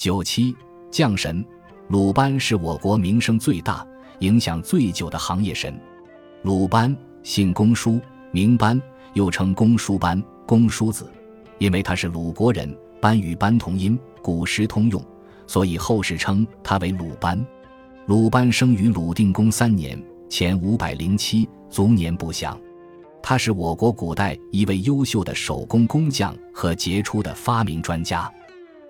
九七将神，鲁班是我国名声最大、影响最久的行业神。鲁班姓公叔，名班，又称公叔班、公叔子，因为他是鲁国人，班与班同音，古时通用，所以后世称他为鲁班。鲁班生于鲁定公三年（前五百零七），卒年不详。他是我国古代一位优秀的手工工匠和杰出的发明专家。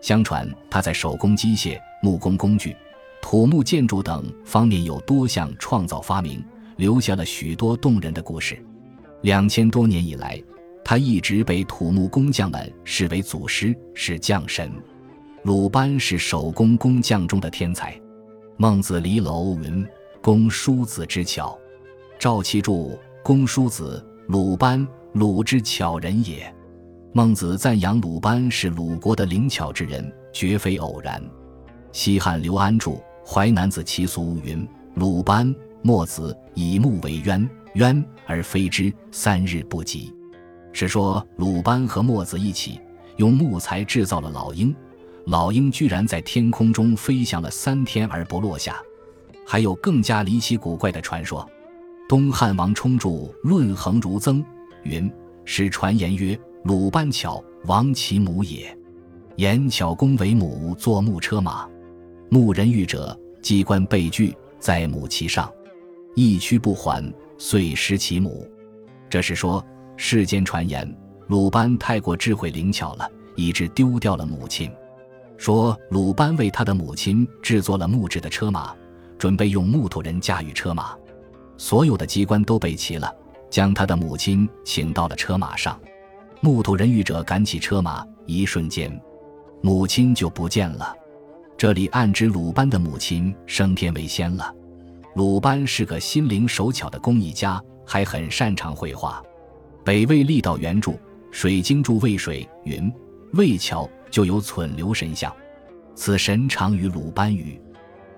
相传他在手工机械、木工工具、土木建筑等方面有多项创造发明，留下了许多动人的故事。两千多年以来，他一直被土木工匠们视为祖师，是匠神。鲁班是手工工匠中的天才。孟子离楼云：“公叔子之巧。”赵启注：“公叔子。”鲁班，鲁之巧人也。孟子赞扬鲁班是鲁国的灵巧之人，绝非偶然。西汉刘安著《淮南子·齐俗》云：“鲁班，墨子以木为渊，渊而非之，三日不及。”是说鲁班和墨子一起用木材制造了老鹰，老鹰居然在天空中飞翔了三天而不落下。还有更加离奇古怪的传说。东汉王充著《论衡如增》云：“是传言曰，鲁班巧，王其母也。言巧工为母，作木车马。牧人遇者，机关被拒，在母其上，一驱不还，遂失其母。”这是说世间传言鲁班太过智慧灵巧了，以致丢掉了母亲。说鲁班为他的母亲制作了木质的车马，准备用木头人驾驭车马。所有的机关都备齐了，将他的母亲请到了车马上。木头人遇者赶起车马，一瞬间，母亲就不见了。这里暗指鲁班的母亲升天为仙了。鲁班是个心灵手巧的工艺家，还很擅长绘画。北魏郦道元著《水经注渭水》云：“渭桥就有存留神像，此神常与鲁班语，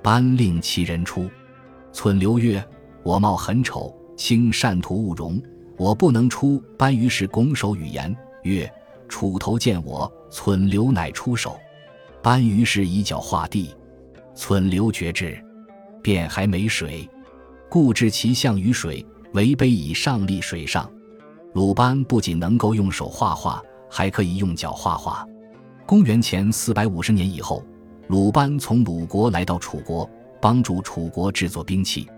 班令其人出。存留曰。”我貌很丑，轻善图勿容，我不能出。班于是拱手语言曰：“楚头见我，存留乃出手。”班于是以脚画地，存留绝之，便还没水，故置其象于水，为碑以上立水上。鲁班不仅能够用手画画，还可以用脚画画。公元前四百五十年以后，鲁班从鲁国来到楚国，帮助楚国制作兵器。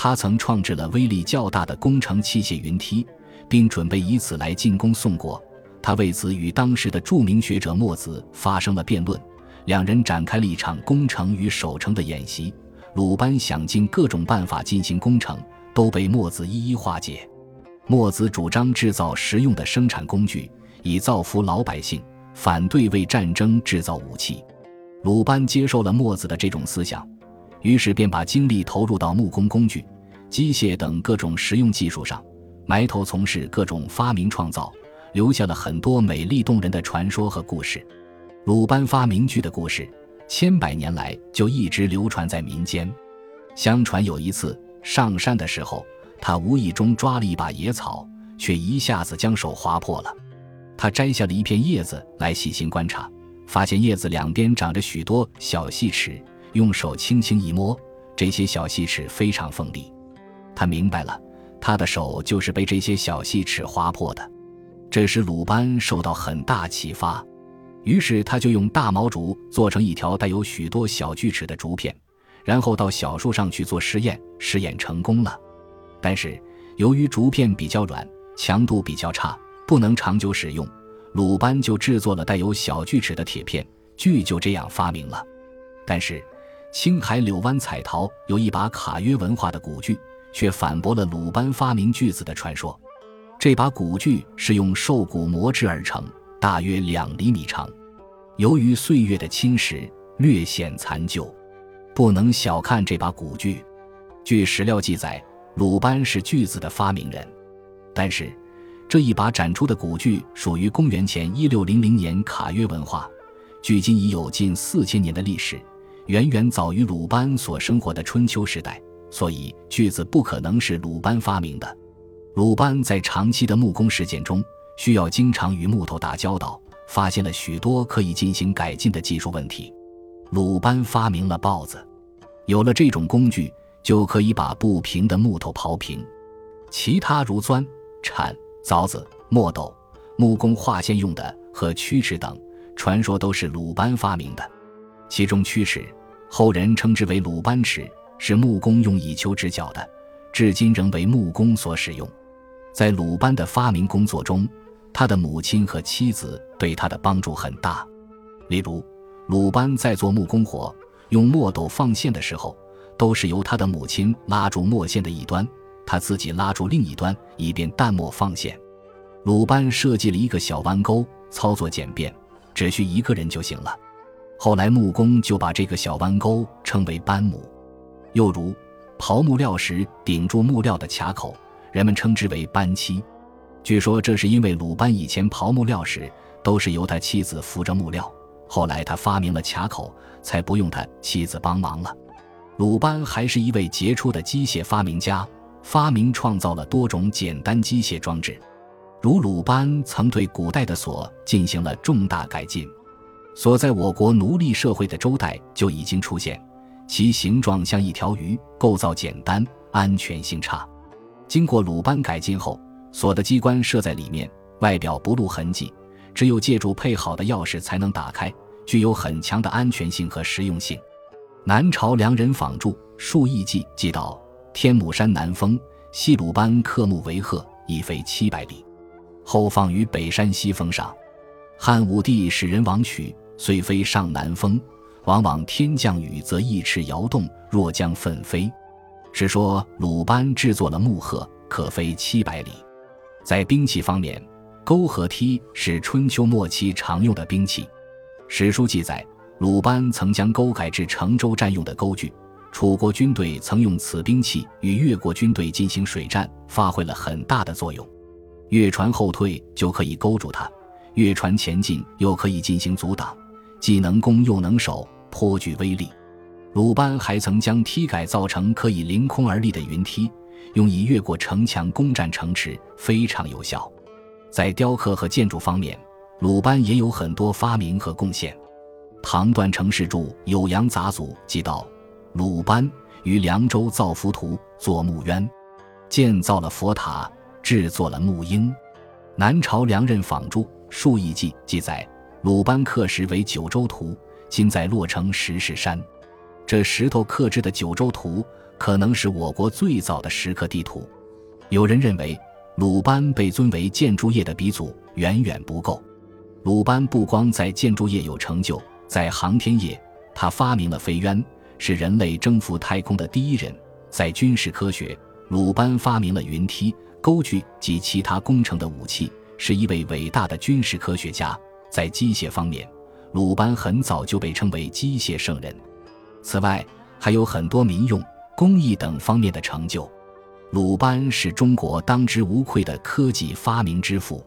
他曾创制了威力较大的工程器械云梯，并准备以此来进攻宋国。他为此与当时的著名学者墨子发生了辩论，两人展开了一场攻城与守城的演习。鲁班想尽各种办法进行攻城，都被墨子一一化解。墨子主张制造实用的生产工具，以造福老百姓，反对为战争制造武器。鲁班接受了墨子的这种思想。于是便把精力投入到木工工具、机械等各种实用技术上，埋头从事各种发明创造，留下了很多美丽动人的传说和故事。鲁班发明锯的故事，千百年来就一直流传在民间。相传有一次上山的时候，他无意中抓了一把野草，却一下子将手划破了。他摘下了一片叶子来细心观察，发现叶子两边长着许多小细齿。用手轻轻一摸，这些小细齿非常锋利。他明白了，他的手就是被这些小细齿划破的。这时鲁班受到很大启发，于是他就用大毛竹做成一条带有许多小锯齿的竹片，然后到小树上去做实验。实验成功了，但是由于竹片比较软，强度比较差，不能长久使用。鲁班就制作了带有小锯齿的铁片锯，就这样发明了。但是。青海柳湾彩陶有一把卡约文化的古锯，却反驳了鲁班发明锯子的传说。这把古锯是用兽骨磨制而成，大约两厘米长。由于岁月的侵蚀，略显残旧，不能小看这把古锯。据史料记载，鲁班是锯子的发明人。但是，这一把展出的古锯属于公元前一六零零年卡约文化，距今已有近四千年的历史。远远早于鲁班所生活的春秋时代，所以锯子不可能是鲁班发明的。鲁班在长期的木工实践中，需要经常与木头打交道，发现了许多可以进行改进的技术问题。鲁班发明了刨子。有了这种工具，就可以把不平的木头刨平。其他如钻、铲、凿子、墨斗、木工画线用的和曲尺等，传说都是鲁班发明的。其中曲尺，后人称之为鲁班尺，是木工用以求直角的，至今仍为木工所使用。在鲁班的发明工作中，他的母亲和妻子对他的帮助很大。例如，鲁班在做木工活。用墨斗放线的时候，都是由他的母亲拉住墨线的一端，他自己拉住另一端，以便淡墨放线。鲁班设计了一个小弯钩，操作简便，只需一个人就行了。后来木工就把这个小弯钩称为班母。又如刨木料时顶住木料的卡口，人们称之为班妻。据说这是因为鲁班以前刨木料时都是由他妻子扶着木料。后来他发明了卡口，才不用他妻子帮忙了。鲁班还是一位杰出的机械发明家，发明创造了多种简单机械装置。如鲁班曾对古代的锁进行了重大改进。锁在我国奴隶社会的周代就已经出现，其形状像一条鱼，构造简单，安全性差。经过鲁班改进后，锁的机关设在里面，外表不露痕迹。只有借助配好的钥匙才能打开，具有很强的安全性和实用性。南朝梁人仿著《述异记》记道：天目山南峰，西鲁班刻木为鹤，已飞七百里，后放于北山西峰上。汉武帝使人往取，遂飞上南风，往往天降雨，则翼翅摇动，若将奋飞。是说鲁班制作了木鹤，可飞七百里。在兵器方面。钩和梯是春秋末期常用的兵器，史书记载，鲁班曾将钩改制成舟战用的钩具。楚国军队曾用此兵器与越国军队进行水战，发挥了很大的作用。越船后退就可以勾住它，越船前进又可以进行阻挡，既能攻又能守，颇具威力。鲁班还曾将梯改造成可以凌空而立的云梯，用以越过城墙攻占城池，非常有效。在雕刻和建筑方面，鲁班也有很多发明和贡献。唐段成式著《酉阳杂俎》记道：鲁班于凉州造浮屠，作木渊，建造了佛塔，制作了木鹰。南朝梁任仿著《述异记》记载，鲁班刻石为九州图，今在洛城石室山。这石头刻制的九州图，可能是我国最早的石刻地图。有人认为。鲁班被尊为建筑业的鼻祖，远远不够。鲁班不光在建筑业有成就，在航天业，他发明了飞鸢，是人类征服太空的第一人。在军事科学，鲁班发明了云梯、钩具及其他工程的武器，是一位伟大的军事科学家。在机械方面，鲁班很早就被称为机械圣人。此外，还有很多民用、工艺等方面的成就。鲁班是中国当之无愧的科技发明之父。